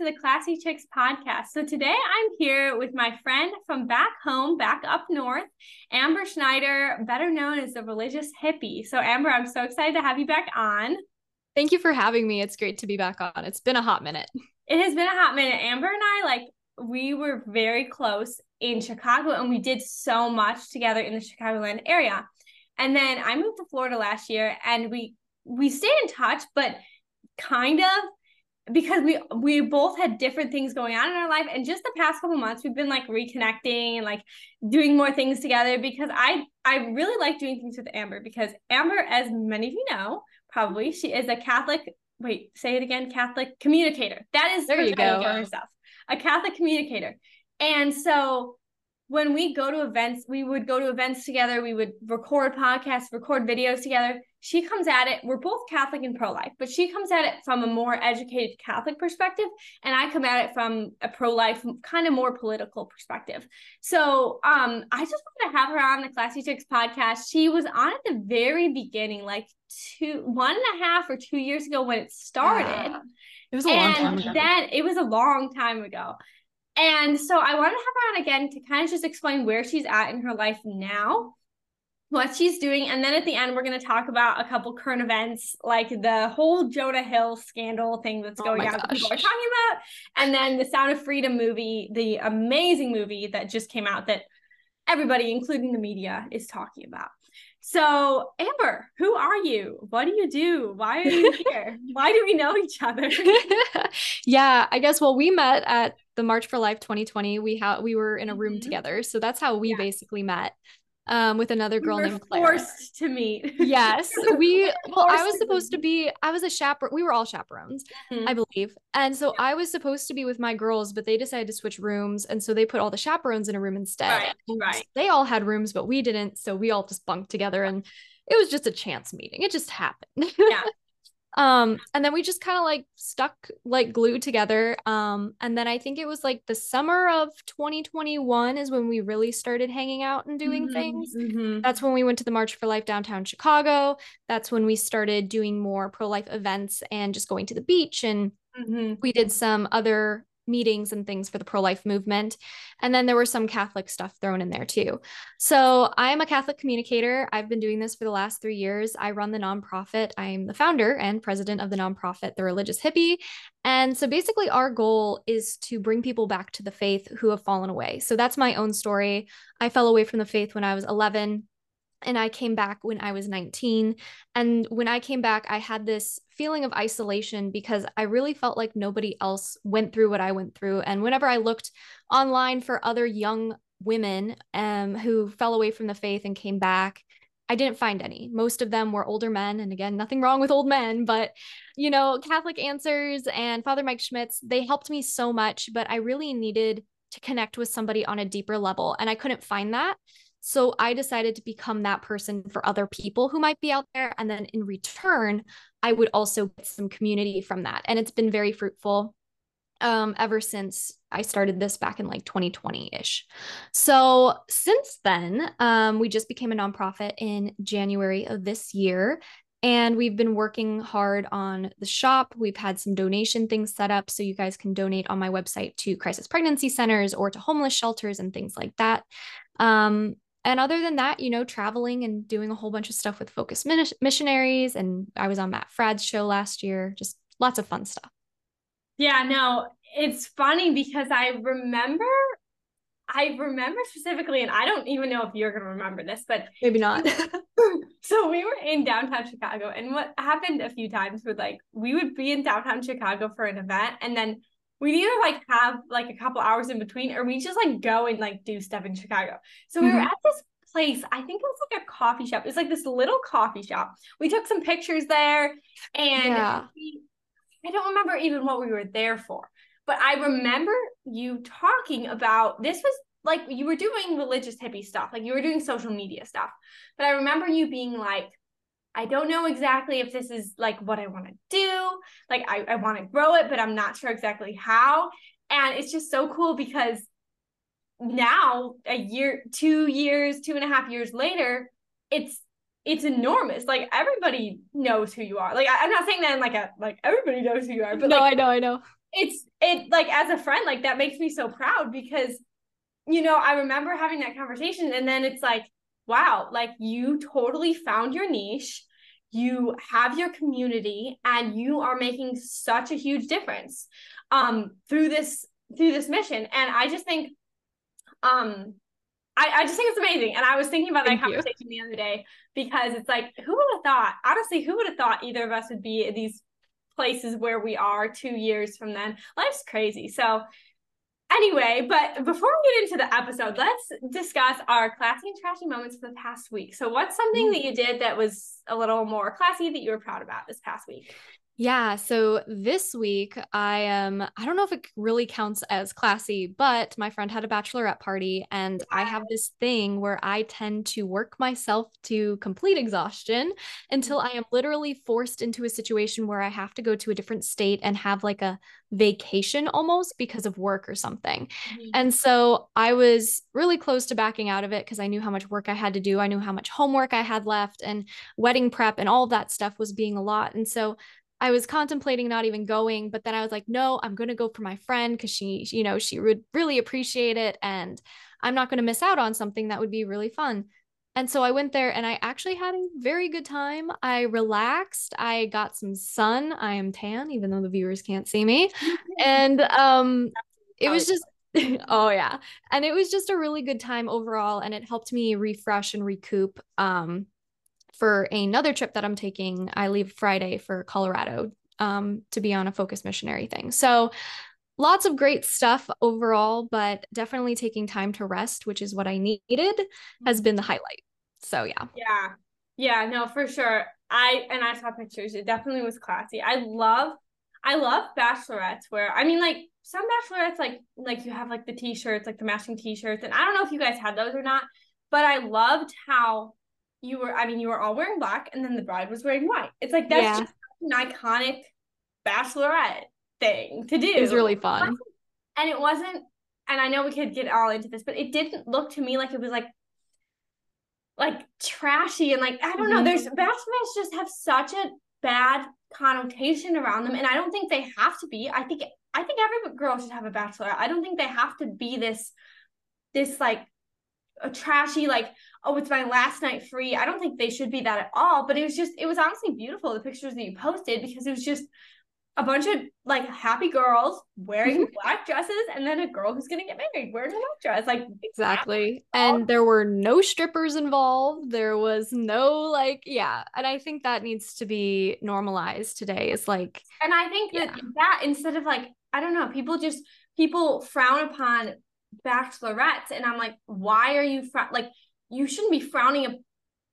to the Classy Chicks podcast. So today I'm here with my friend from back home, back up north, Amber Schneider, better known as the religious hippie. So Amber, I'm so excited to have you back on. Thank you for having me. It's great to be back on. It's been a hot minute. It has been a hot minute. Amber and I like we were very close in Chicago and we did so much together in the Chicagoland area. And then I moved to Florida last year and we we stayed in touch, but kind of because we we both had different things going on in our life. And just the past couple months we've been like reconnecting and like doing more things together because i i really like doing things with amber because amber as many of you know probably she is a catholic wait say it again catholic communicator. That is there you go. for herself a catholic communicator. And so when we go to events we would go to events together. We would record podcasts record videos together she comes at it we're both catholic and pro-life but she comes at it from a more educated catholic perspective and i come at it from a pro-life kind of more political perspective. So um i just wanted to have her on the classy chicks podcast. She was on at the very beginning like two one and a half or two years ago when it started. Yeah. it was a long time ago. then it was a long time ago. And so i wanted to have her on again to kind of just explain where she's at in her life now what she's doing. And then at the end, we're going to talk about a couple current events, like the whole Jonah Hill scandal thing that's oh going oh on that people are talking about. And then the Sound of Freedom movie, the amazing movie that just came out that everybody, including the media, is talking about. So, Amber, who are you? What do you do? Why are you here? Why do we know each other? yeah, I guess well, we met at the March for Life 2020. We had we were in a room mm-hmm. together. So that's how we yeah. basically met um, with another girl we named Claire. Forced to meet. Yes, we. Well, I was supposed to be. I was a chaperone. We were all chaperones, mm-hmm. I believe, and so yeah. I was supposed to be with my girls, but they decided to switch rooms, and so they put all the chaperones in a room instead. Right. right. They all had rooms, but we didn't, so we all just bunked together, and it was just a chance meeting. It just happened. Yeah. um and then we just kind of like stuck like glued together um and then i think it was like the summer of 2021 is when we really started hanging out and doing mm-hmm, things mm-hmm. that's when we went to the march for life downtown chicago that's when we started doing more pro-life events and just going to the beach and mm-hmm. we did some other meetings and things for the pro life movement. And then there were some Catholic stuff thrown in there too. So I'm a Catholic communicator. I've been doing this for the last three years. I run the nonprofit. I'm the founder and president of the nonprofit, The Religious Hippie. And so basically, our goal is to bring people back to the faith who have fallen away. So that's my own story. I fell away from the faith when I was 11 and I came back when I was 19. And when I came back, I had this feeling of isolation because I really felt like nobody else went through what I went through. And whenever I looked online for other young women um, who fell away from the faith and came back, I didn't find any. Most of them were older men. And again, nothing wrong with old men, but you know, Catholic Answers and Father Mike Schmitz, they helped me so much, but I really needed to connect with somebody on a deeper level. And I couldn't find that. So I decided to become that person for other people who might be out there. And then in return, I would also get some community from that. And it's been very fruitful um, ever since I started this back in like 2020 ish. So since then, um, we just became a nonprofit in January of this year. And we've been working hard on the shop. We've had some donation things set up so you guys can donate on my website to crisis pregnancy centers or to homeless shelters and things like that. Um, and other than that, you know, traveling and doing a whole bunch of stuff with Focus Missionaries. And I was on Matt Fradd's show last year, just lots of fun stuff. Yeah, no, it's funny because I remember, I remember specifically, and I don't even know if you're going to remember this, but maybe not. so we were in downtown Chicago, and what happened a few times was like we would be in downtown Chicago for an event, and then we'd either like have like a couple hours in between or we just like go and like do stuff in Chicago. So we mm-hmm. were at this place. I think it was like a coffee shop. It was like this little coffee shop. We took some pictures there and yeah. we, I don't remember even what we were there for. But I remember you talking about this was like you were doing religious hippie stuff, like you were doing social media stuff. But I remember you being like, I don't know exactly if this is like what I want to do. Like I, I want to grow it, but I'm not sure exactly how. And it's just so cool because now a year, two years, two and a half years later, it's it's enormous. Like everybody knows who you are. Like I, am not saying that in like a like everybody knows who you are, but no, like, I know, I know. it's it like as a friend, like that makes me so proud because you know, I remember having that conversation and then it's like, wow, like you totally found your niche. You have your community and you are making such a huge difference um through this through this mission. And I just think um I, I just think it's amazing. And I was thinking about Thank that conversation you. the other day because it's like, who would have thought? Honestly, who would have thought either of us would be these places where we are two years from then? Life's crazy. So anyway, but before we get into the episode, let's discuss our classy and trashy moments for the past week. So what's something mm. that you did that was a little more classy that you were proud about this past week? Yeah, so this week I am I don't know if it really counts as classy, but my friend had a bachelorette party and I have this thing where I tend to work myself to complete exhaustion until I am literally forced into a situation where I have to go to a different state and have like a vacation almost because of work or something. Mm-hmm. And so I was really close to backing out of it because I knew how much work I had to do. I knew how much homework I had left and wedding prep and all that stuff was being a lot. And so I was contemplating not even going, but then I was like, no, I'm going to go for my friend because she, you know, she would really appreciate it. And I'm not going to miss out on something that would be really fun. And so I went there and I actually had a very good time. I relaxed. I got some sun. I am tan, even though the viewers can't see me. And um, it was just, oh, yeah. And it was just a really good time overall. And it helped me refresh and recoup. Um, for another trip that I'm taking. I leave Friday for Colorado um, to be on a focus missionary thing. So lots of great stuff overall, but definitely taking time to rest, which is what I needed, has been the highlight. So yeah. Yeah. Yeah, no, for sure. I and I saw pictures. It definitely was classy. I love I love bachelorettes where I mean like some bachelorettes like like you have like the t-shirts, like the matching t-shirts. And I don't know if you guys had those or not, but I loved how you were I mean you were all wearing black and then the bride was wearing white. It's like that's yeah. just an iconic bachelorette thing to do. It was really fun. And it wasn't and I know we could get all into this, but it didn't look to me like it was like like trashy and like I don't mm-hmm. know. There's bachelorettes just have such a bad connotation around them, and I don't think they have to be. I think I think every girl should have a bachelorette. I don't think they have to be this this like a trashy like oh it's my last night free. I don't think they should be that at all but it was just it was honestly beautiful the pictures that you posted because it was just a bunch of like happy girls wearing black dresses and then a girl who's gonna get married wearing a white dress. Like exactly. and there were no strippers involved. There was no like yeah. And i think that needs to be normalized today. It's like and i think yeah. that that instead of like i don't know people just people frown upon bachelorettes. And i'm like why are you fr- like you shouldn't be frowning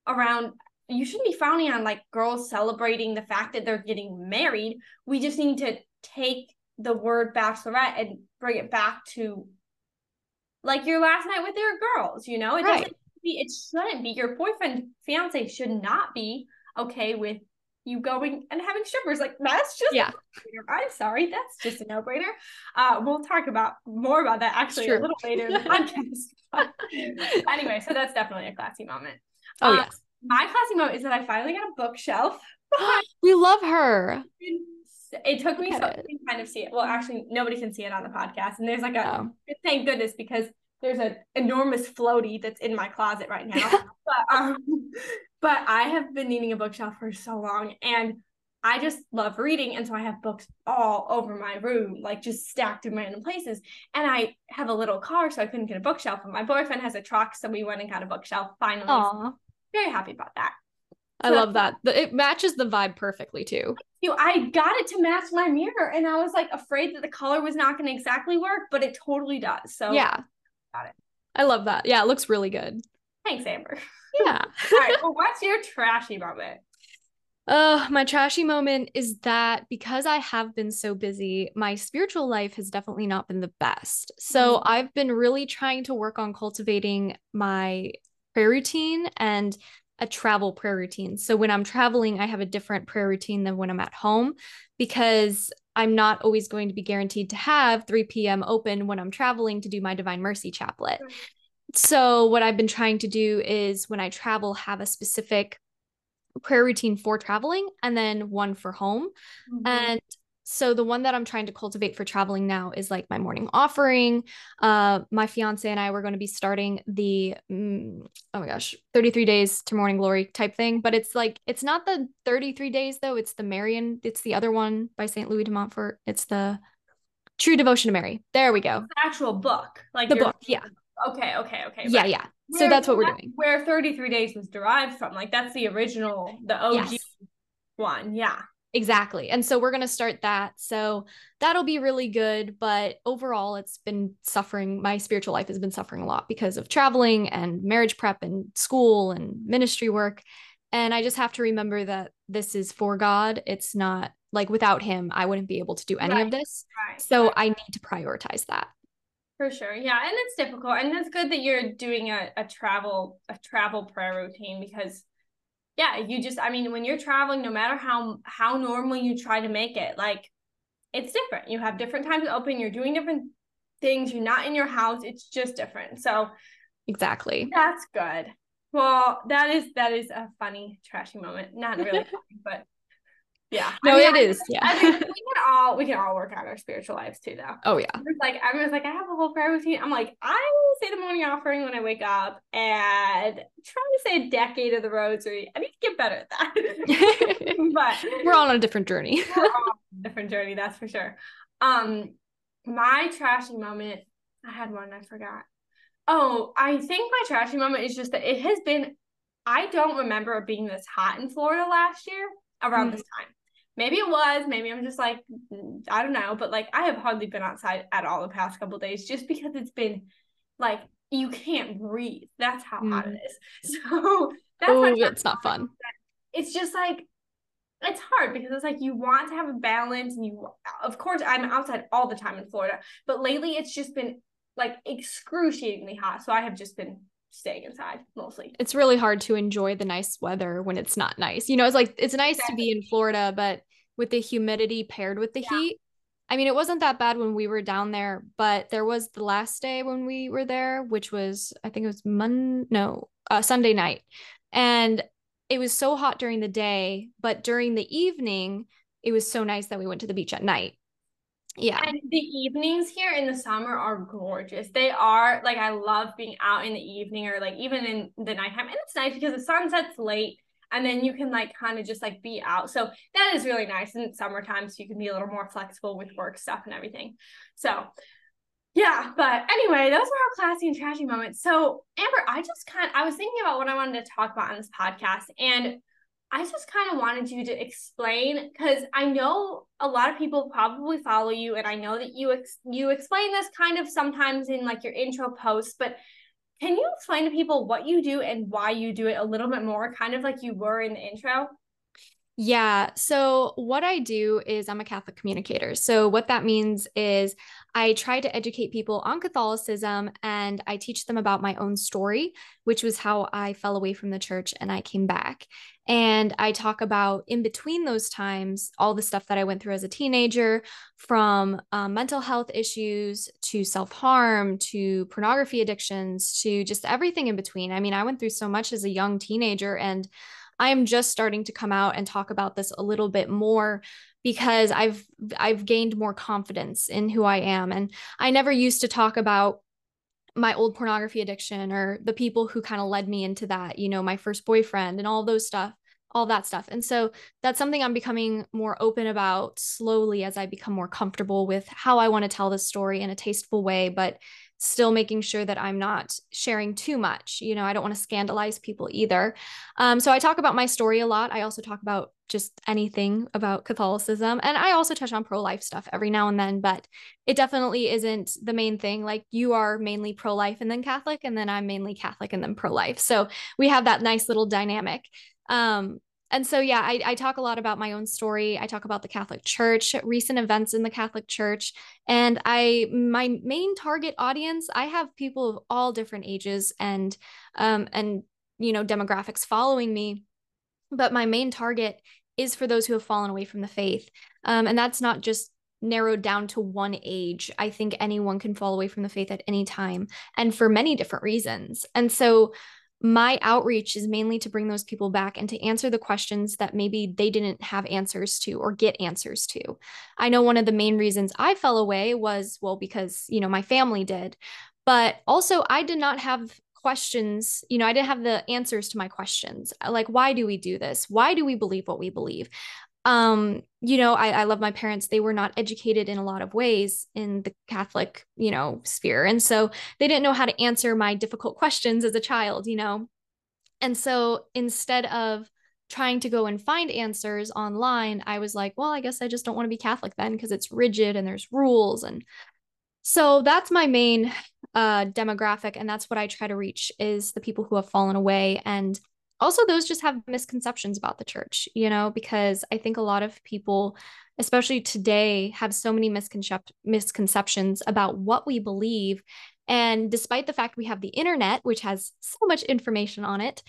around you shouldn't be frowning on like girls celebrating the fact that they're getting married. We just need to take the word bachelorette and bring it back to like your last night with your girls you know? It right. doesn't be it shouldn't be. Your boyfriend fiance should not be okay with you going and having strippers. Like that's just yeah. I'm sorry, that's just a no brainer. Uh, we'll talk about more about that actually a little later in the podcast. anyway, so that's definitely a classy moment. Oh uh, yes, my classy moment is that I finally got a bookshelf. we love her. It took me so to kind of see it. Well, actually, nobody can see it on the podcast, and there's like a oh. thank goodness because there's an enormous floaty that's in my closet right now. but um, but I have been needing a bookshelf for so long and I just love reading. And so I have books all over my room, like just stacked in random places. And I have a little car, so I couldn't get a bookshelf. And my boyfriend has a truck, so we went and got a bookshelf finally. Aww. Very happy about that. I love that. It matches the vibe perfectly too. You, I got it to match my mirror, and I was like afraid that the color was not going to exactly work, but it totally does. So yeah, got it. I love that. Yeah, it looks really good. Thanks, Amber. Yeah. All right. Well, what's your trashy moment? Oh, my trashy moment is that because I have been so busy, my spiritual life has definitely not been the best. So mm-hmm. I've been really trying to work on cultivating my prayer routine and a travel prayer routine. So when I'm traveling, I have a different prayer routine than when I'm at home because I'm not always going to be guaranteed to have 3 p.m. open when I'm traveling to do my Divine Mercy Chaplet. Mm-hmm so what I've been trying to do is when I travel, have a specific prayer routine for traveling and then one for home. Mm-hmm. And so the one that I'm trying to cultivate for traveling now is like my morning offering. Uh, my fiance and I were going to be starting the mm, oh my gosh, 33 days to morning glory type thing, but it's like it's not the 33 days though. It's the Marian. It's the other one by St. Louis de Montfort. It's the True Devotion to Mary. There we go. The actual book, like the book. Yeah. Okay. Okay. Okay. Yeah. Yeah. Where, so that's what we're doing. Where 33 days was derived from. Like that's the original, the OG yes. one. Yeah. Exactly. And so we're going to start that. So that'll be really good. But overall, it's been suffering. My spiritual life has been suffering a lot because of traveling and marriage prep and school and ministry work. And I just have to remember that this is for God. It's not like without Him, I wouldn't be able to do any right. of this. Right. So. I need to prioritize that. For sure. Yeah. And it's difficult. And it's good that you're doing a, a travel, a travel prayer routine because yeah, you just I mean, when you're traveling, no matter how how normal you try to make it, like it's different. You have different times open, you're doing different things, you're not in your house, it's just different. So exactly. That's good. Well, that is that is a funny trashy moment. Not really funny, but yeah. No, I mean, it I, is. Yeah. I mean, we can all we can all work on our spiritual lives too, though. Oh yeah. It's like I was like, I have a whole prayer routine. I'm like, I say the morning offering when I wake up and try to say a decade of the rosary. I need to get better at that. but we're all on a different journey. different journey, that's for sure. Um, my trashy moment, I had one, I forgot. Oh, I think my trashy moment is just that it has been I don't remember being this hot in Florida last year around mm-hmm. this time. Maybe it was, maybe I'm just like, I don't know, but like I have hardly been outside at all the past couple days just because it's been like you can't breathe. That's how mm. hot it is. So that's oh, it's not fun. It's just like it's hard because it's like you want to have a balance and you of course I'm outside all the time in Florida, but lately it's just been like excruciatingly hot. So I have just been staying inside mostly. It's really hard to enjoy the nice weather when it's not nice. You know, it's like it's nice exactly. to be in Florida, but with the humidity paired with the yeah. heat. I mean, it wasn't that bad when we were down there, but there was the last day when we were there, which was I think it was Monday, no, uh, Sunday night, and it was so hot during the day, but during the evening, it was so nice that we went to the beach at night. Yeah. And the evenings here in the summer are gorgeous. They are like I love being out in the evening or like even in the nighttime. And it's nice because the sun sets late and then you can like kind of just like be out. So that is really nice in summertime. So you can be a little more flexible with work stuff and everything. So yeah, but anyway, those were our classy and trashy moments. So Amber, I just kind of, I was thinking about what I wanted to talk about on this podcast. And I just kind of wanted you to explain because I know a lot of people probably follow you, and I know that you ex- you explain this kind of sometimes in like your intro posts. But can you explain to people what you do and why you do it a little bit more, kind of like you were in the intro? Yeah. So, what I do is I'm a Catholic communicator. So, what that means is I try to educate people on Catholicism and I teach them about my own story, which was how I fell away from the church and I came back. And I talk about in between those times, all the stuff that I went through as a teenager from um, mental health issues to self harm to pornography addictions to just everything in between. I mean, I went through so much as a young teenager and I am just starting to come out and talk about this a little bit more because I've I've gained more confidence in who I am and I never used to talk about my old pornography addiction or the people who kind of led me into that, you know, my first boyfriend and all those stuff, all that stuff. And so that's something I'm becoming more open about slowly as I become more comfortable with how I want to tell this story in a tasteful way, but still making sure that I'm not sharing too much. You know, I don't want to scandalize people either. Um, so I talk about my story a lot. I also talk about just anything about Catholicism. And I also touch on pro life stuff every now and then, but it definitely isn't the main thing. Like you are mainly pro life and then Catholic, and then I'm mainly Catholic and then pro life. So we have that nice little dynamic. Um, and so yeah I, I talk a lot about my own story. I talk about the catholic church recent events in the catholic church. And i my main target audience i have people of all different ages and um and you know demographics following me. But my main target is for those who have fallen away from the faith. Um, and that's not just narrowed down to one age. I think anyone can fall away from the faith at any time and for many different reasons. And so my outreach is mainly to bring those people back and to answer the questions that maybe they didn't have answers to or get answers to. I know one of the main reasons I fell away was, well, because, you know, my family did. But also, I did not have questions you know i didn't have the answers to my questions like why do we do this why do we believe what we believe um you know I, I love my parents. They were not educated in a lot of ways in the catholic you know sphere. And so they didn't know how to answer my difficult questions as a child you know? And so instead of trying to go and find answers online i was like well i guess i just don't want to be catholic then because it's rigid and there's rules. And so that's my main uh, demographic, and that's what I try to reach is the people who have fallen away, and also those just have misconceptions about the church. You know, because I think a lot of people, especially today, have so many misconcep- misconceptions about what we believe. And despite the fact we have the internet, which has so much information on it,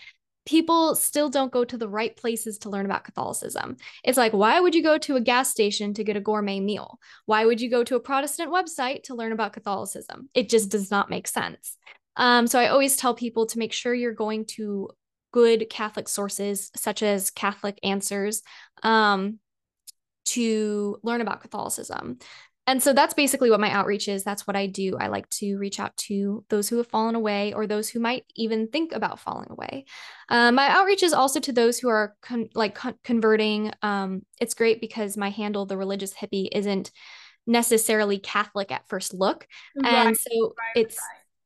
people still don't go to the right places to learn about Catholicism. It's like, why would you go to a gas station to get a gourmet meal? Why would you go to a Protestant website to learn about Catholicism? It just does not make sense. Um, so I always tell people to make sure you're going to good Catholic sources, such as Catholic Answers, um, to learn about Catholicism. And so that's basically what my outreach is. That's what I do. I like to reach out to those who have fallen away or those who might even think about falling away. Um, my outreach is also to those who are con- like con- converting. Um, it's great because my handle, the religious hippie, isn't necessarily Catholic at first look, right. and so right, it's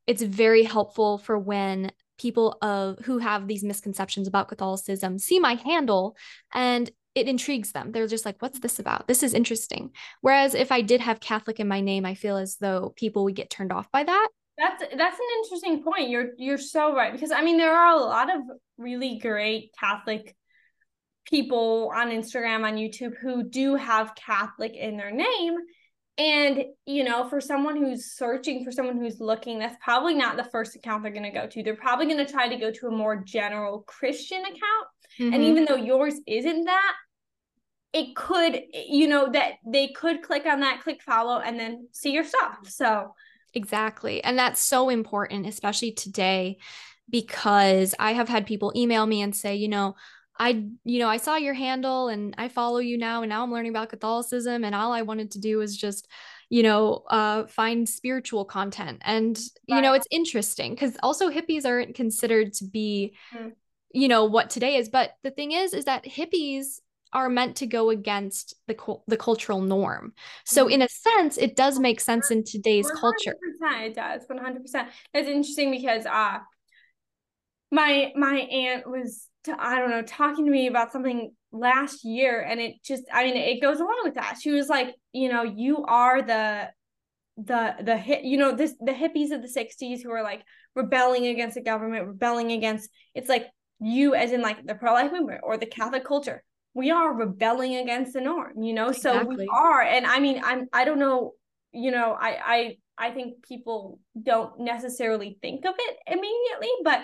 it's very helpful for when people of who have these misconceptions about Catholicism see my handle and it intrigues them. They're just like, what's this about? This is interesting. Whereas if I did have Catholic in my name, I feel as though people would get turned off by that. That's that's an interesting point. You're you're so right because I mean there are a lot of really great Catholic people on Instagram on YouTube who do have Catholic in their name and you know for someone who's searching for someone who's looking that's probably not the first account they're going to go to. They're probably going to try to go to a more general Christian account Mm-hmm. And even though yours isn't that, it could, you know, that they could click on that, click follow, and then see your stuff. So, exactly. And that's so important, especially today, because I have had people email me and say, you know, I, you know, I saw your handle and I follow you now, and now I'm learning about Catholicism, and all I wanted to do is just, you know, uh, find spiritual content. And, right. you know, it's interesting because also hippies aren't considered to be mm you know what today is but the thing is is that hippies are meant to go against the the cultural norm. So mm-hmm. in a sense, it does make sense in today's 100%, culture. It does, one hundred percent. It's interesting because uh, my my aunt was I don't know talking to me about something last year, and it just I mean it goes along with that. She was like, you know, you are the the the hit you know this the hippies of the 60s who are like rebelling against the government rebelling against it's like you as in like the pro-life movement or the catholic culture we are rebelling against the norm you know exactly. so we are and i mean i'm i don't know you know i i i think people don't necessarily think of it immediately but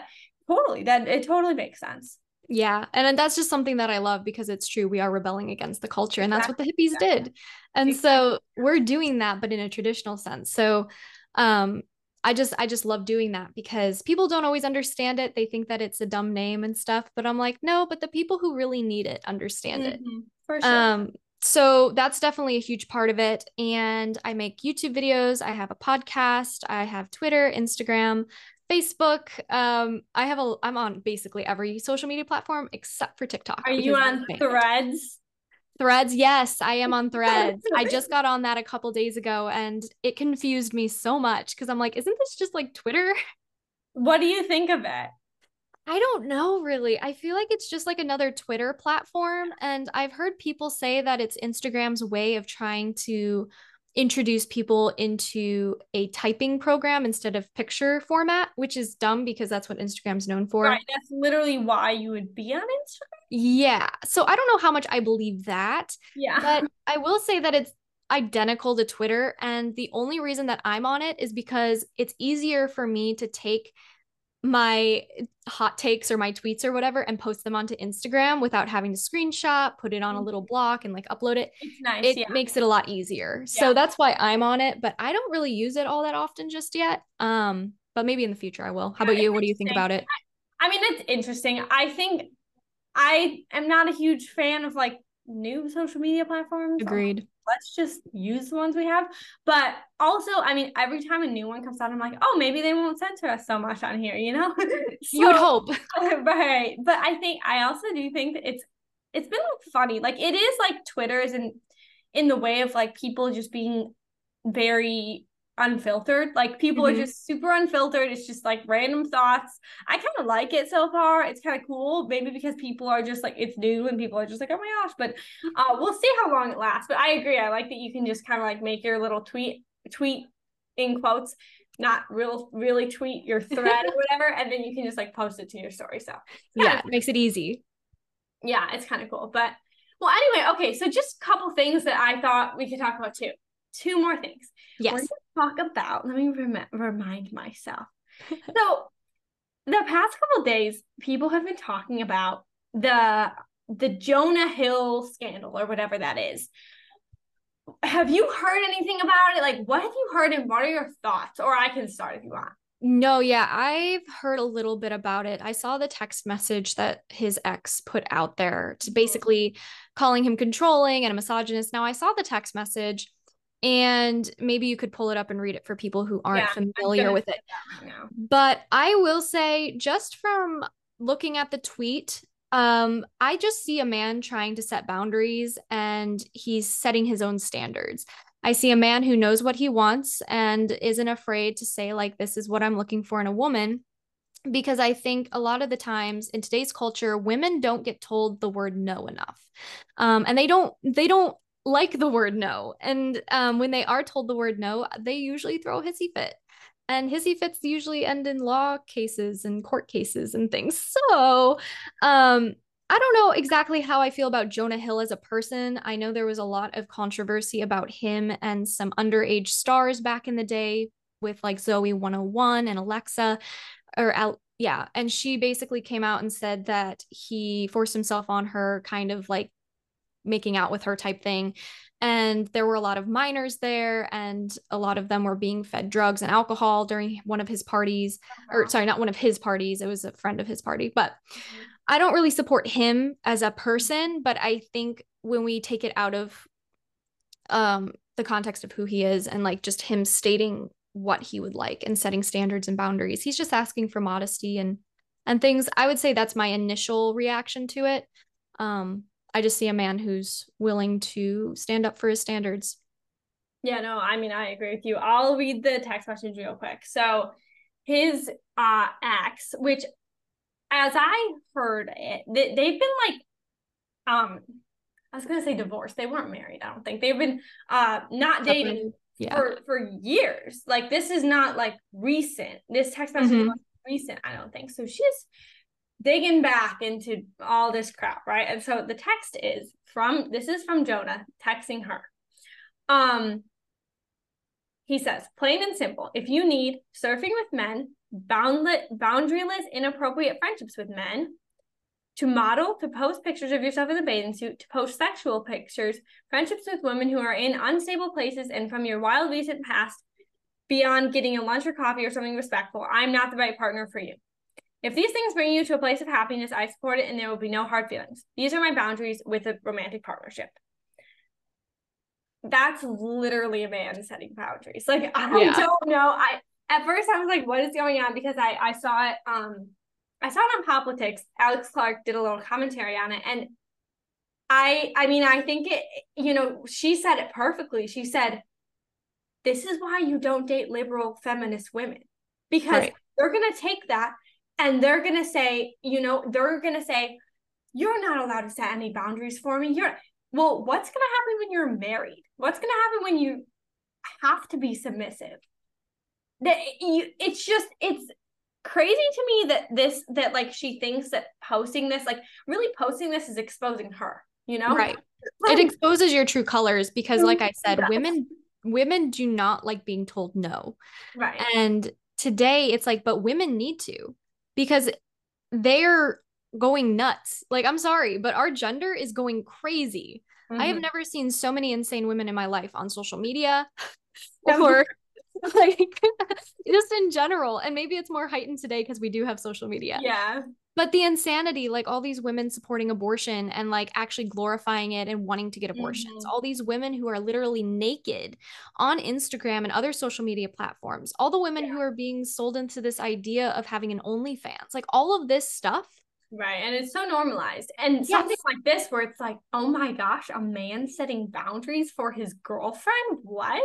totally that it totally makes sense yeah. And that's just something that I love because it's true. We are rebelling against the culture. And that's what the hippies exactly. did. And exactly. so we're doing that, but in a traditional sense. So um I just I just love doing that because people don't always understand it. They think that it's a dumb name and stuff, but I'm like, no, but the people who really need it understand mm-hmm, it. For sure. Um so that's definitely a huge part of it and I make YouTube videos, I have a podcast, I have Twitter, Instagram, Facebook. Um I have a I'm on basically every social media platform except for TikTok. Are you on Threads? Threads, yes, I am on Threads. I just got on that a couple days ago and it confused me so much because I'm like, isn't this just like Twitter? What do you think of it? I don't know really. I feel like it's just like another Twitter platform. And I've heard people say that it's Instagram's way of trying to introduce people into a typing program instead of picture format, which is dumb because that's what Instagram's known for. Right. That's literally why you would be on Instagram. Yeah. So I don't know how much I believe that. Yeah. But I will say that it's identical to Twitter. And the only reason that I'm on it is because it's easier for me to take my hot takes or my tweets or whatever and post them onto Instagram without having to screenshot, put it on a little mm-hmm. block and like upload it. It's nice. It yeah. makes it a lot easier. Yeah. So that's why I'm on it, but I don't really use it all that often just yet. Um, but maybe in the future I will. How about you? What do you think about it? I mean, it's interesting. I think I am not a huge fan of like new social media platforms. Agreed. Let's just use the ones we have. But also, I mean, every time a new one comes out, I'm like, oh, maybe they won't censor us so much on here, you know? so, you would hope. right. But I think I also do think that it's it's been funny. Like it is like Twitter is in in the way of like people just being very unfiltered. Like people mm-hmm. are just super unfiltered. It's just like random thoughts. I kind of like it so far. It's kind of cool. Maybe because people are just like it's new and people are just like, oh my gosh. But uh we'll see how long it lasts. But I agree. I like that you can just kind of like make your little tweet tweet in quotes, not real really tweet your thread or whatever, and then you can just like post it to your story. So yeah, it makes it easy. Yeah, it's kind of cool. But well, anyway, okay. So just a couple things that I thought we could talk about too. Two more things. Yes talk about, let me rem- remind myself. so, the past couple days, people have been talking about the the Jonah Hill scandal or whatever that is. Have you heard anything about it? Like, what have you heard and what are your thoughts? Or I can start if you want. No, yeah, I've heard a little bit about it. I saw the text message that his ex put out there to mm-hmm. basically calling him controlling and a misogynist. Now, I saw the text message and maybe you could pull it up and read it for people who aren't yeah, familiar with it. Right but I will say, just from looking at the tweet, um, I just see a man trying to set boundaries and he's setting his own standards. I see a man who knows what he wants and isn't afraid to say, like, this is what I'm looking for in a woman. Because I think a lot of the times in today's culture, women don't get told the word no enough. Um, and they don't, they don't like the word no. And um, when they are told the word no, they usually throw a hissy fit. And hissy fits usually end in law cases and court cases and things. So um, I don't know exactly how I feel about Jonah Hill as a person. I know there was a lot of controversy about him and some underage stars back in the day with like Zoe 101 and Alexa or Al- yeah, and she basically came out and said that he forced himself on her kind of like making out with her type thing. And there were a lot of minors there, and a lot of them were being fed drugs and alcohol during one of his parties, or sorry, not one of his parties. It was a friend of his party. But mm-hmm. I don't really support him as a person, but I think when we take it out of um, the context of who he is and like just him stating what he would like and setting standards and boundaries, he's just asking for modesty and and things. I would say that's my initial reaction to it. Um, I just see a man who's willing to stand up for his standards. Yeah, no, I mean, I agree with you. I'll read the text message real quick. So his uh ex, which as I heard it, they, they've been like um I was gonna say divorced. They weren't married, I don't think. They've been uh not dating yeah. for for years. Like this is not like recent. This text message mm-hmm. recent, I don't think. So she's digging back into all this crap, right? And so the text is from this is from Jonah texting her. Um he says, plain and simple, if you need surfing with men, boundless, boundaryless, inappropriate friendships with men, to model, to post pictures of yourself in a bathing suit, to post sexual pictures, friendships with women who are in unstable places, and from your wild recent past, beyond getting a lunch or coffee or something respectful, I'm not the right partner for you. If these things bring you to a place of happiness, I support it and there will be no hard feelings. These are my boundaries with a romantic partnership. That's literally a man setting boundaries. Like I yeah. don't know. I at first I was like, what is going on? Because I I saw it um I saw it on Politics. Alex Clark did a little commentary on it. And I I mean, I think it, you know, she said it perfectly. She said, This is why you don't date liberal feminist women. Because right. they're gonna take that and they're going to say, you know, they're going to say, you're not allowed to set any boundaries for me. You're, well, what's going to happen when you're married? What's going to happen when you have to be submissive? That you, it's just, it's crazy to me that this, that like she thinks that posting this, like really posting this is exposing her, you know? Right. Like, it exposes your true colors because, like I said, women women do not like being told no. Right. And today it's like, but women need to because they're going nuts. Like, I'm sorry, but our gender is going crazy. Mm-hmm. I have mm-hmm. never seen so many insane women in my life on social media or like just in general. And maybe it's more heightened today because we do have social media. Yeah. But the insanity, like all these women supporting abortion and like actually glorifying it and wanting to get abortions, mm-hmm. all these women who are literally naked on Instagram and other social media platforms, all the women yeah. who are being sold into this idea of having an OnlyFans, like all of this stuff Right. And it's so normalized. And yes. something like this where it's like, oh my gosh, a man setting boundaries for his girlfriend? What?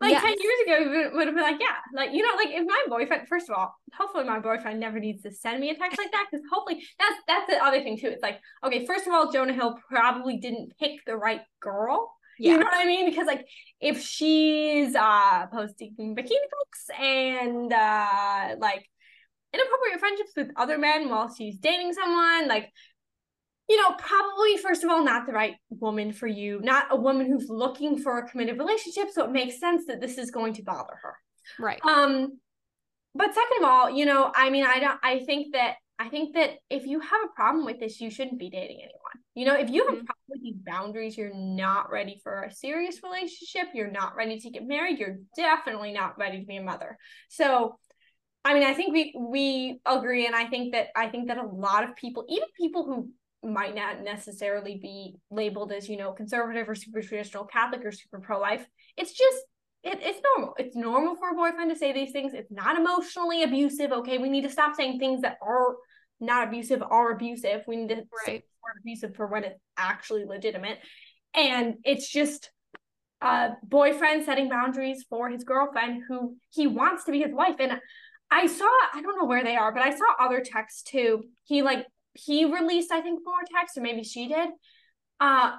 Like yes. 10 years ago, we would have been like, yeah, like, you know, like if my boyfriend, first of all, hopefully my boyfriend never needs to send me a text like that. Cause hopefully that's, that's the other thing too. It's like, okay, first of all, Jonah Hill probably didn't pick the right girl. Yeah. You know what I mean? Because like if she's uh posting bikini pics and uh like inappropriate friendships with other men while she's dating someone, like you know, probably first of all, not the right woman for you, not a woman who's looking for a committed relationship. So it makes sense that this is going to bother her. Right. Um, but second of all, you know, I mean, I don't I think that I think that if you have a problem with this, you shouldn't be dating anyone. You know, if you have mm-hmm. a problem with these boundaries, you're not ready for a serious relationship, you're not ready to get married, you're definitely not ready to be a mother. So I mean, I think we we agree, and I think that I think that a lot of people, even people who might not necessarily be labeled as you know conservative or super traditional catholic or super pro-life. It's just it, it's normal. It's normal for a boyfriend to say these things. It's not emotionally abusive okay? We need to stop saying things that are not abusive are abusive. We need to right. say abusive for when it's actually legitimate. And it's just a boyfriend setting boundaries for his girlfriend who he wants to be his wife. And I saw, I don't know where they are, but I saw other texts too. He like he released, I think, more text, or maybe she did. Uh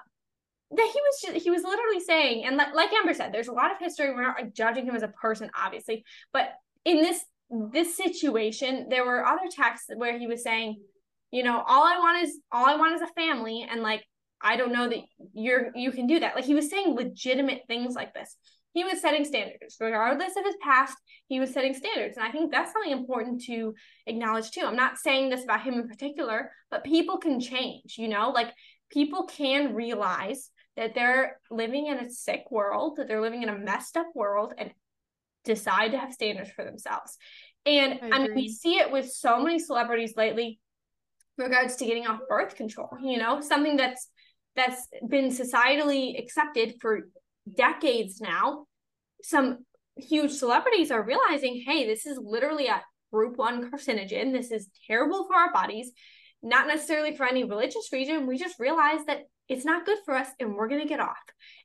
that he was just, he was literally saying, and like, like Amber said, there's a lot of history. We're not judging him as a person, obviously, but in this this situation, there were other texts where he was saying, you know, all I want is all I want is a family, and like I don't know that you're you can do that. Like he was saying legitimate things like this he was setting standards. Regardless of his past he was setting standards. And i think that's something important to acknowledge too. I'm not saying this about him in particular but people can change you know? Like people can realize that they're living in a sick world that they're living in a messed up world and decide to have standards for themselves. And I, I mean we see it with so many celebrities lately regards to getting off birth control you know? Something that's that's been societally accepted for decades now, some huge celebrities are realizing, hey, this is literally a group one carcinogen. This is terrible for our bodies, not necessarily for any religious reason. We just realize that it's not good for us and we're going to get off.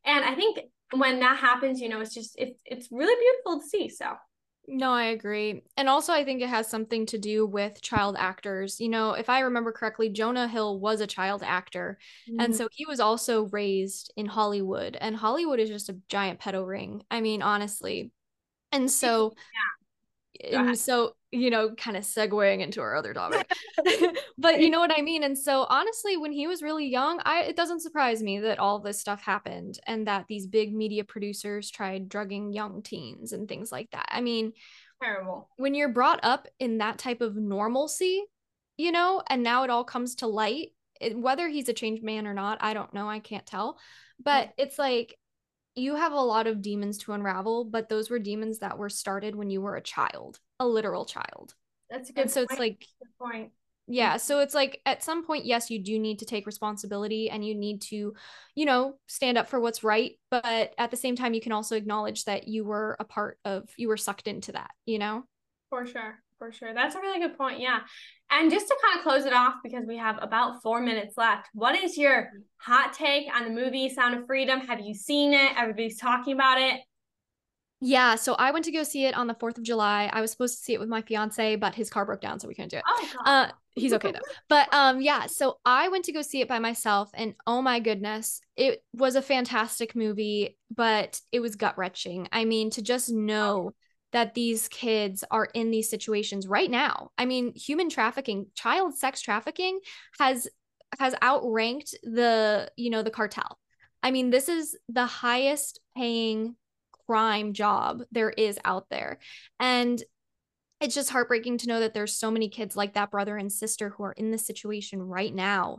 And I think when that happens, you know, it's just, it's, it's really beautiful to see. So no, I agree. And also, I think it has something to do with child actors. You know, if I remember correctly, Jonah Hill was a child actor. Mm-hmm. And so he was also raised in Hollywood. And Hollywood is just a giant pedo ring. I mean, honestly. And so, yeah. And so you know, kind of segueing into our other topic. but you know what I mean? And so honestly, when he was really young, I it doesn't surprise me that all this stuff happened and that these big media producers tried drugging young teens and things like that. I mean, terrible. When you're brought up in that type of normalcy, you know, and now it all comes to light, it, whether he's a changed man or not, I don't know, I can't tell. But it's like you have a lot of demons to unravel, but those were demons that were started when you were a child a literal child. That's a good. And so point. it's like point. Yeah, so it's like at some point, yes, you do need to take responsibility and you need to, you know, stand up for what's right. But at the same time, you can also acknowledge that you were a part of, you were sucked into that, you know? For sure. For sure. That's a really good point. Yeah. And just to kind of close it off, because we have about four minutes left, what is your hot take on the movie Sound of Freedom? Have you seen it? Everybody's talking about it. Yeah, so I went to go see it on the 4th of July. I was supposed to see it with my fiance, but his car broke down, so we couldn't do it. Oh, uh, he's okay though. but um, yeah, so I went to go see it by myself, and oh my goodness, it was a fantastic movie, but it was gut wrenching. I mean, to just know that these kids are in these situations right now. I mean, human trafficking, child sex trafficking has has outranked the, you know, the cartel. I mean, this is the highest paying crime job there is out there. And it's just heartbreaking to know that there's so many kids like that brother and sister who are in this situation right now.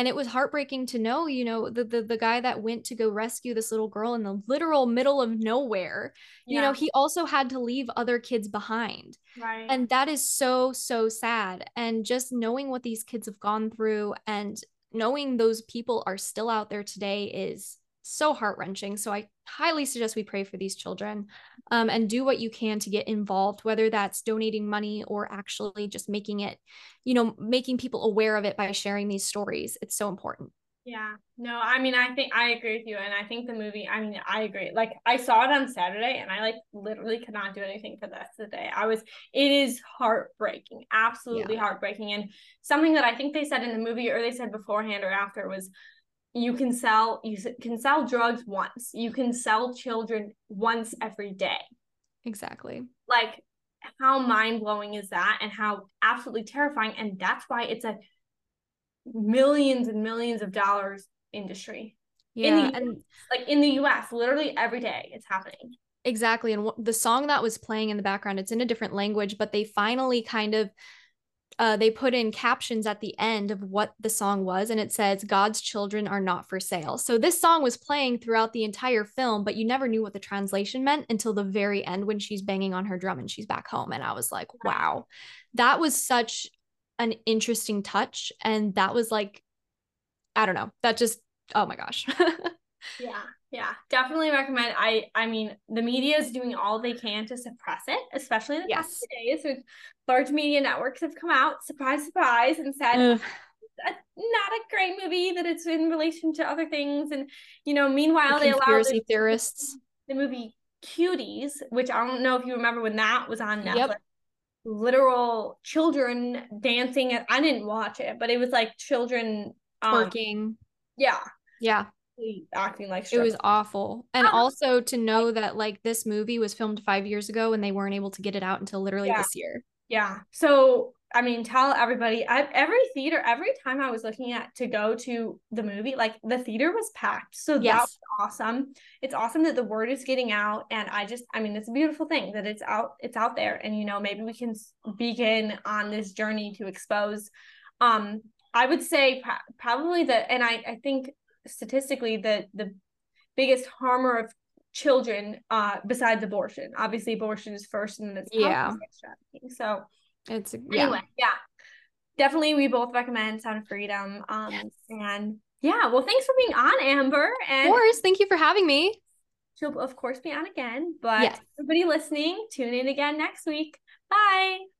And it was heartbreaking to know you know the, the the guy that went to go rescue this little girl in the literal middle of nowhere yeah. you know he also had to leave other kids behind. Right. And that is so so sad. And just knowing what these kids have gone through and knowing those people are still out there today is so heart wrenching. So I highly suggest we pray for these children um, and do what you can to get involved, whether that's donating money or actually just making it, you know, making people aware of it by sharing these stories. It's so important. Yeah. No, I mean, I think I agree with you. And I think the movie, I mean, I agree. Like, I saw it on Saturday and I like literally could not do anything for the rest of the day. I was, it is heartbreaking, absolutely yeah. heartbreaking. And something that I think they said in the movie or they said beforehand or after was, you can sell you can sell drugs once. You can sell children once every day. Exactly. Like how mind-blowing is that? And how absolutely terrifying. And that's why it's a millions and millions of dollars industry. Yeah in the, and like in the us literally every day it's happening. Exactly and the song that was playing in the background it's in a different language but they finally kind of uh, they put in captions at the end of what the song was, and it says, God's children are not for sale. So this song was playing throughout the entire film, but you never knew what the translation meant until the very end when she's banging on her drum and she's back home. And I was like, wow, that was such an interesting touch. And that was like, I don't know, that just, oh my gosh. yeah yeah definitely recommend i i mean the media is doing all they can to suppress it especially in the yes. past days with large media networks have come out surprise surprise and said not a great movie that it's in relation to other things and you know meanwhile the they allow the, theorists. the movie cuties which i don't know if you remember when that was on netflix. Yep. literal children dancing i didn't watch it but it was like children um, working yeah. Yeah acting like it was awful and ah. also to know that like this movie was filmed five years ago and they weren't able to get it out until literally yeah. this year yeah so i mean tell everybody I, every theater every time i was looking at to go to the movie like the theater was packed so yes. that was awesome it's awesome that the word is getting out and i just i mean it's a beautiful thing that it's out it's out there and you know maybe we can begin on this journey to expose um I would say probably that, and I, I think statistically the the biggest harmer of children uh besides abortion. Obviously abortion is first and then it's yeah. so it's yeah. anyway yeah. Definitely we both recommend sound of freedom um yes. and yeah well thanks for being on amber and of course. Thank you for having me. She'll of course be on again but yes. everybody listening tune in again next week. Bye